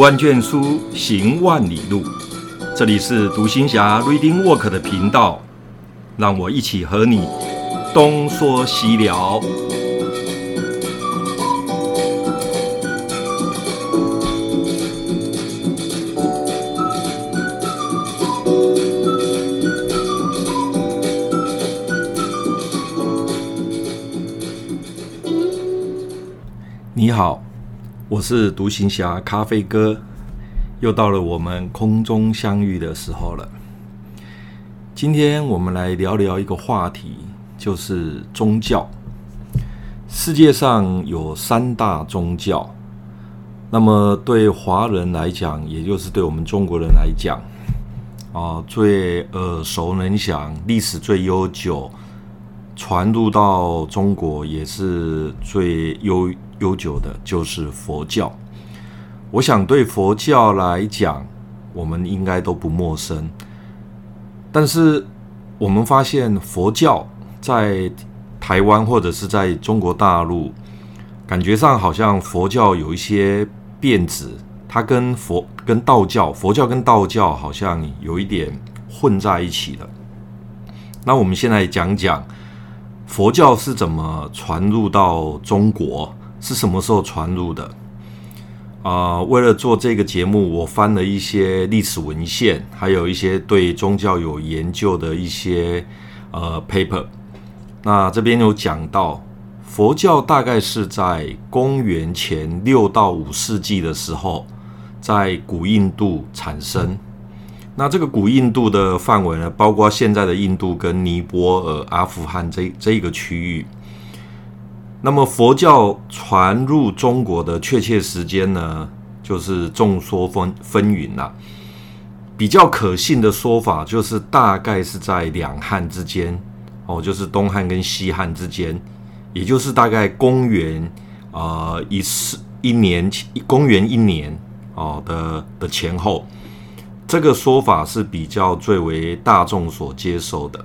万卷书，行万里路。这里是独行侠 Reading Walk 的频道，让我一起和你东说西聊。我是独行侠咖啡哥，又到了我们空中相遇的时候了。今天我们来聊聊一个话题，就是宗教。世界上有三大宗教，那么对华人来讲，也就是对我们中国人来讲，啊，最耳熟能详、历史最悠久、传入到中国也是最悠。悠久的就是佛教，我想对佛教来讲，我们应该都不陌生。但是我们发现佛教在台湾或者是在中国大陆，感觉上好像佛教有一些变质，它跟佛跟道教，佛教跟道教好像有一点混在一起了。那我们现在讲讲佛教是怎么传入到中国。是什么时候传入的？啊、为了做这个节目，我翻了一些历史文献，还有一些对宗教有研究的一些呃 paper。那这边有讲到，佛教大概是在公元前六到五世纪的时候，在古印度产生。那这个古印度的范围呢，包括现在的印度跟尼泊尔、阿富汗这这一个区域。那么佛教传入中国的确切时间呢，就是众说纷纷纭了。比较可信的说法就是大概是在两汉之间，哦，就是东汉跟西汉之间，也就是大概公元、呃、一四一年，公元一年哦的的前后，这个说法是比较最为大众所接受的。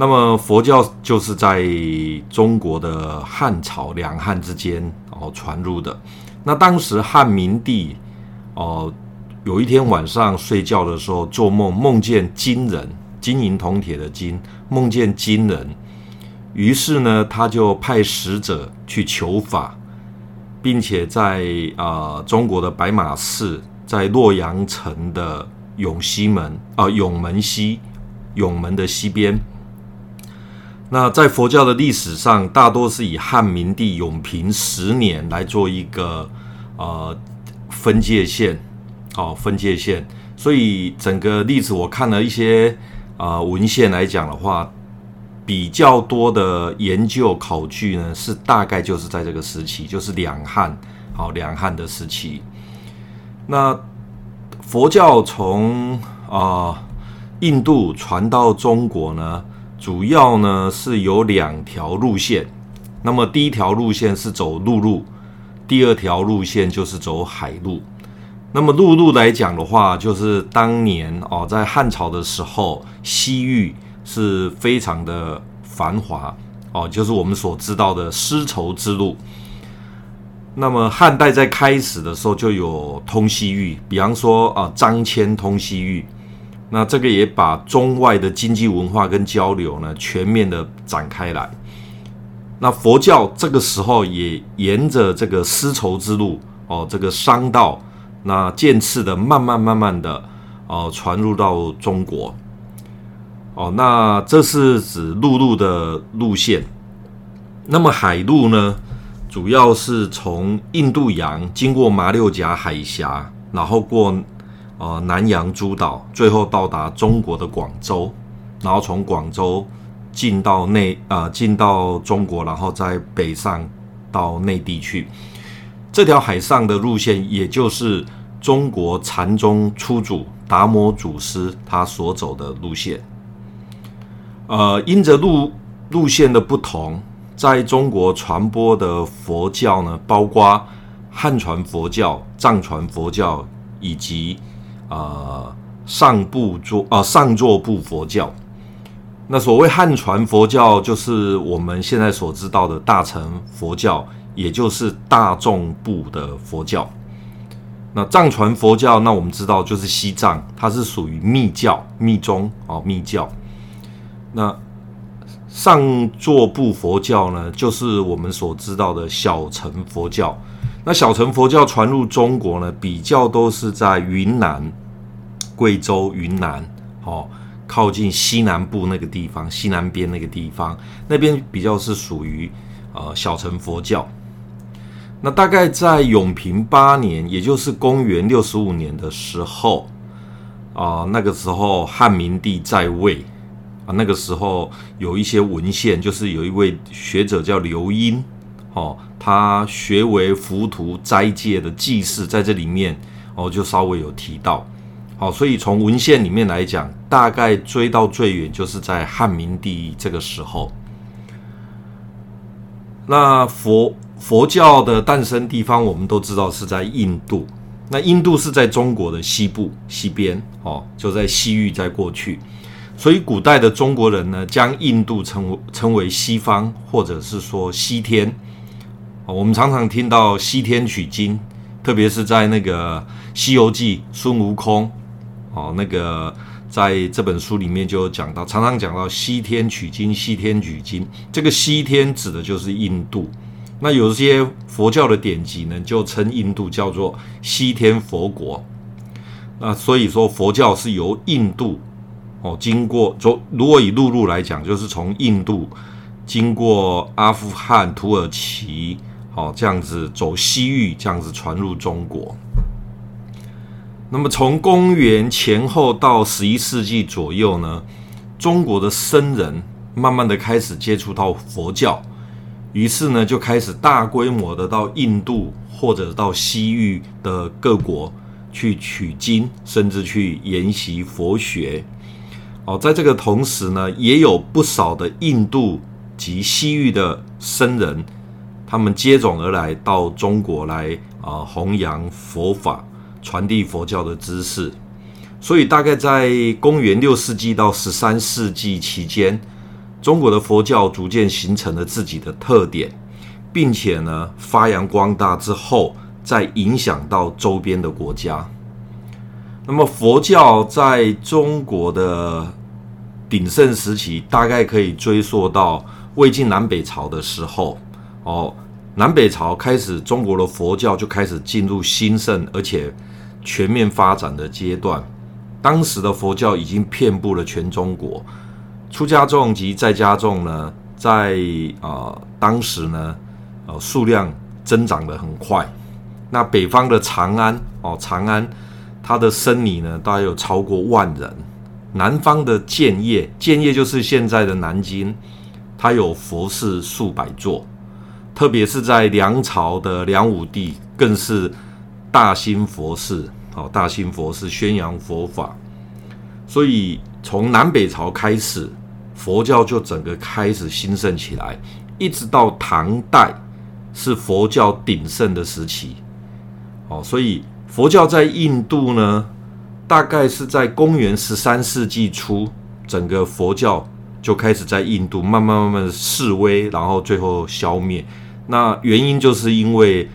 那么佛教就是在中国的汉朝两汉之间哦传入的。那当时汉明帝哦有一天晚上睡觉的时候做梦，梦见金人，金银铜铁的金，梦见金人。于是呢，他就派使者去求法，并且在啊、呃、中国的白马寺，在洛阳城的永西门啊、呃、永门西永门的西边。那在佛教的历史上，大多是以汉明帝永平十年来做一个呃分界线，好、哦、分界线。所以整个历史我看了一些、呃、文献来讲的话，比较多的研究考据呢，是大概就是在这个时期，就是两汉，好、哦、两汉的时期。那佛教从啊、印度传到中国呢？主要呢是有两条路线，那么第一条路线是走陆路，第二条路线就是走海路。那么陆路来讲的话，就是当年哦，在汉朝的时候，西域是非常的繁华哦，就是我们所知道的丝绸之路。那么汉代在开始的时候就有通西域，比方说啊，张骞通西域。那这个也把中外的经济文化跟交流呢，全面的展开来。那佛教这个时候也沿着这个丝绸之路哦，这个商道，那渐次的慢慢慢慢的哦传入到中国。哦，那这是指陆路的路线。那么海路呢，主要是从印度洋经过马六甲海峡，然后过。呃，南洋诸岛，最后到达中国的广州，然后从广州进到内、呃，进到中国，然后再北上到内地去。这条海上的路线，也就是中国禅宗初祖达摩祖师他所走的路线。呃，因着路路线的不同，在中国传播的佛教呢，包括汉传佛教、藏传佛教以及。呃，上部座啊、上座部佛教。那所谓汉传佛教，就是我们现在所知道的大乘佛教，也就是大众部的佛教。那藏传佛教，那我们知道就是西藏，它是属于密教、密宗哦，密教。那上座部佛教呢，就是我们所知道的小乘佛教。那小乘佛教传入中国呢，比较都是在云南、贵州、云南，哦，靠近西南部那个地方，西南边那个地方，那边比较是属于呃小乘佛教。那大概在永平八年，也就是公元六十五年的时候，啊、那个时候汉明帝在位啊，那个时候有一些文献，就是有一位学者叫刘因，哦，他学为浮屠斋戒的记事，在这里面哦，就稍微有提到，好，所以从文献里面来讲，大概追到最远，就是在汉明帝这个时候，那佛。佛教的诞生地方，我们都知道是在印度。那印度是在中国的西部西边，哦，就在西域在过去。所以古代的中国人呢，将印度称为称为西方，或者是说西天。我们常常听到西天取经，特别是在那个《西游记》，孙悟空，哦，那个在这本书里面就有讲到，常常讲到西天取经，西天取经。这个西天指的就是印度。那有些佛教的典籍呢，就称印度叫做西天佛国。那所以说，佛教是由印度哦，经过走，如果以陆路来讲，就是从印度经过阿富汗、土耳其，哦，这样子走西域，这样子传入中国。那么从公元前后到十一世纪左右呢，中国的僧人慢慢的开始接触到佛教。于是呢，就开始大规模的到印度或者到西域的各国去取经，甚至去研习佛学。哦，在这个同时呢，也有不少的印度及西域的僧人，他们接踵而来到中国来啊、弘扬佛法，传递佛教的知识。所以，大概在公元六世纪到十三世纪期间。中国的佛教逐渐形成了自己的特点，并且呢，发扬光大之后，再影响到周边的国家。那么，佛教在中国的鼎盛时期，大概可以追溯到魏晋南北朝的时候。哦，南北朝开始，中国的佛教就开始进入兴盛而且全面发展的阶段。当时的佛教已经遍布了全中国。出家众及在家众呢，在啊、呃、当时呢，呃数量增长得很快。那北方的长安哦，长安它的僧尼呢，大概有超过万人。南方的建业，建业就是现在的南京，它有佛寺数百座。特别是在梁朝的梁武帝，更是大兴佛寺，哦，大兴佛寺宣扬佛法。所以从南北朝开始。佛教就整个开始兴盛起来，一直到唐代是佛教鼎盛的时期。哦，所以佛教在印度呢，大概是在公元十三世纪初，整个佛教就开始在印度慢慢慢慢的式微，然后最后消灭。那原因就是因为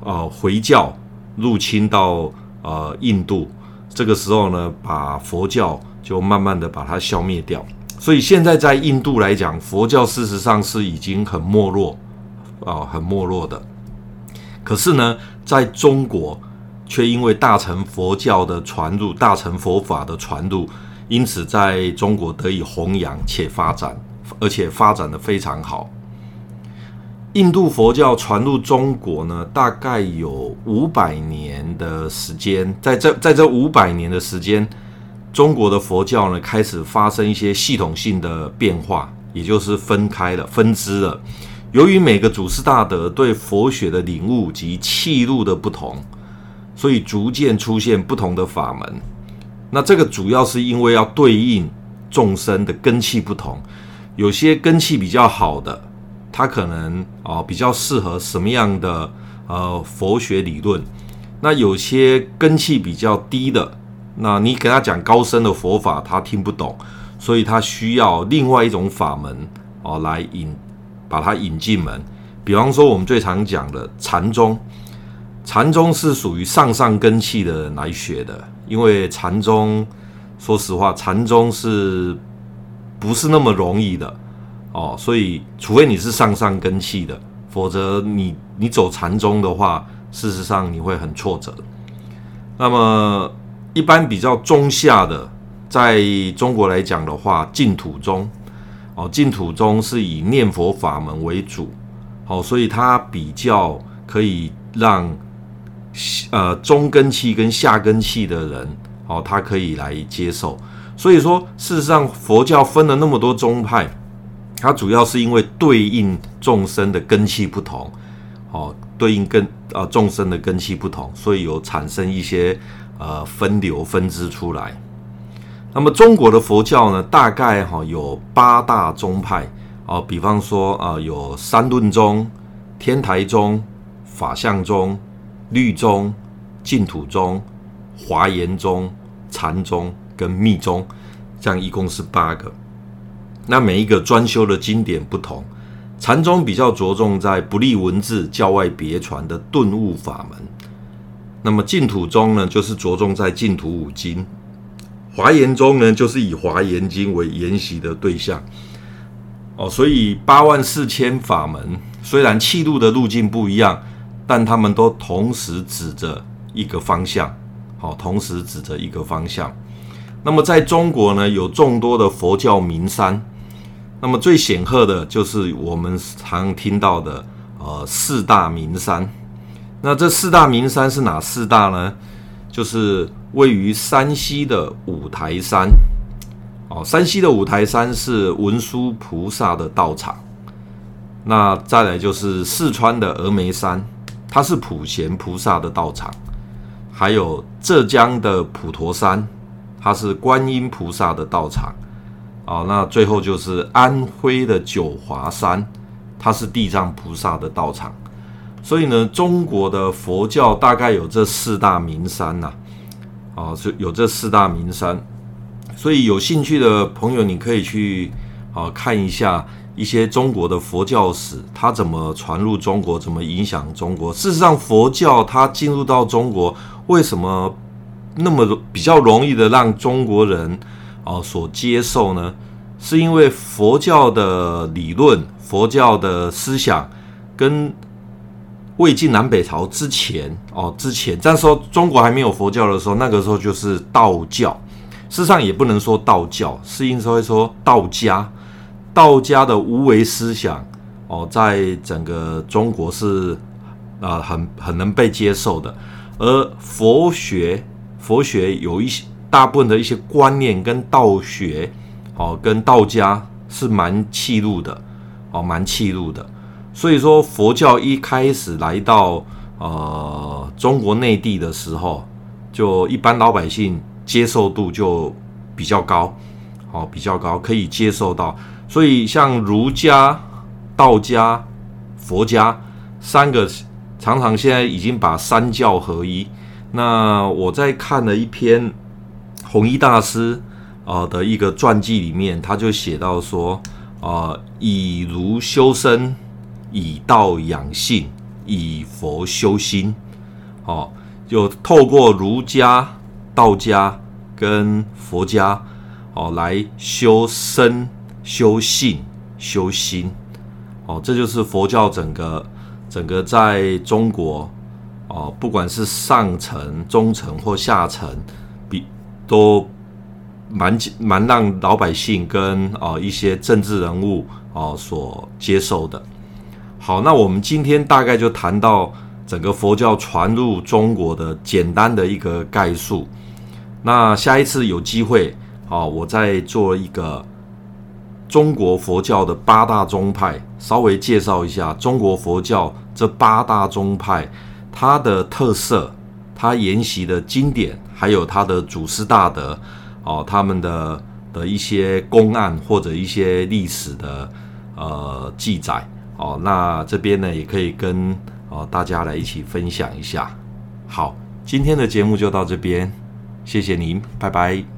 呃回教入侵到呃印度，这个时候呢，把佛教就慢慢的把它消灭掉。所以现在在印度来讲，佛教事实上是已经很没落啊，很没落的。可是呢，在中国却因为大乘佛教的传入，大乘佛法的传入，因此在中国得以弘扬且发展，而且发展的非常好。印度佛教传入中国呢，大概有五百年的时间，在这在这五百年的时间。中国的佛教呢，开始发生一些系统性的变化，也就是分开了、分支了。由于每个祖师大德对佛学的领悟及气路的不同，所以逐渐出现不同的法门。那这个主要是因为要对应众生的根气不同，有些根气比较好的，他可能啊、哦、比较适合什么样的呃佛学理论。那有些根气比较低的。那你给他讲高深的佛法，他听不懂，所以他需要另外一种法门哦，来引把他引进门。比方说，我们最常讲的禅宗，禅宗是属于上上根器的人来学的，因为禅宗，说实话，禅宗是不是那么容易的哦？所以，除非你是上上根器的，否则你你走禅宗的话，事实上你会很挫折。那么，一般比较中下的，在中国来讲的话，净土宗哦，净土宗是以念佛法门为主，好，所以它比较可以让呃中根器跟下根器的人，哦，他可以来接受。所以说，事实上佛教分了那么多宗派，它主要是因为对应众生的根器不同，哦，对应根啊众生的根器不同，所以有产生一些。呃，分流分支出来。那么中国的佛教呢，大概哈有八大宗派啊，比方说啊，有三论宗、天台宗、法相宗、律宗、净土宗、华严宗、禅宗跟密宗，这样一共是八个。那每一个专修的经典不同，禅宗比较着重在不立文字、教外别传的顿悟法门。那么净土宗呢，就是着重在净土五经；华严宗呢，就是以华严经为研习的对象。哦，所以八万四千法门，虽然契入的路径不一样，但他们都同时指着一个方向。好，同时指着一个方向。那么在中国呢，有众多的佛教名山。那么最显赫的就是我们常听到的呃四大名山。那这四大名山是哪四大呢？就是位于山西的五台山。哦，山西的五台山是文殊菩萨的道场。那再来就是四川的峨眉山，它是普贤菩萨的道场。还有浙江的普陀山，它是观音菩萨的道场。哦，那最后就是安徽的九华山，它是地藏菩萨的道场。所以呢，中国的佛教大概有这四大名山呐，啊，是有这四大名山。所以有兴趣的朋友，你可以去啊看一下一些中国的佛教史，它怎么传入中国，怎么影响中国。事实上，佛教它进入到中国，为什么那么比较容易的让中国人哦所接受呢？是因为佛教的理论、佛教的思想跟魏晋南北朝之前哦，之前这时候中国还没有佛教的时候，那个时候就是道教。事实上也不能说道教，是应该说道家。道家的无为思想哦，在整个中国是啊、呃、很很能被接受的。而佛学，佛学有一些大部分的一些观念跟道学哦，跟道家是蛮契入的哦，蛮契入的。所以说，佛教一开始来到呃中国内地的时候，就一般老百姓接受度就比较高，哦，比较高，可以接受到。所以像儒家、道家、佛家三个，常常现在已经把三教合一。那我在看了一篇弘一大师啊的一个传记里面，他就写到说啊，以儒修身。以道养性，以佛修心，哦，就透过儒家、道家跟佛家，哦，来修身、修性、修心，哦，这就是佛教整个整个在中国，哦，不管是上层、中层或下层，都蛮蛮让老百姓跟啊、一些政治人物啊所接受的。好，那我们今天大概就谈到整个佛教传入中国的简单的一个概述。那下一次有机会，啊，我再做一个中国佛教的八大宗派，稍微介绍一下中国佛教这八大宗派它的特色，它沿袭的经典，还有他的祖师大德，哦，他们的的一些公案或者一些历史的呃记载。哦，那这边呢也可以跟哦大家来一起分享一下。好，今天的节目就到这边，谢谢您，拜拜。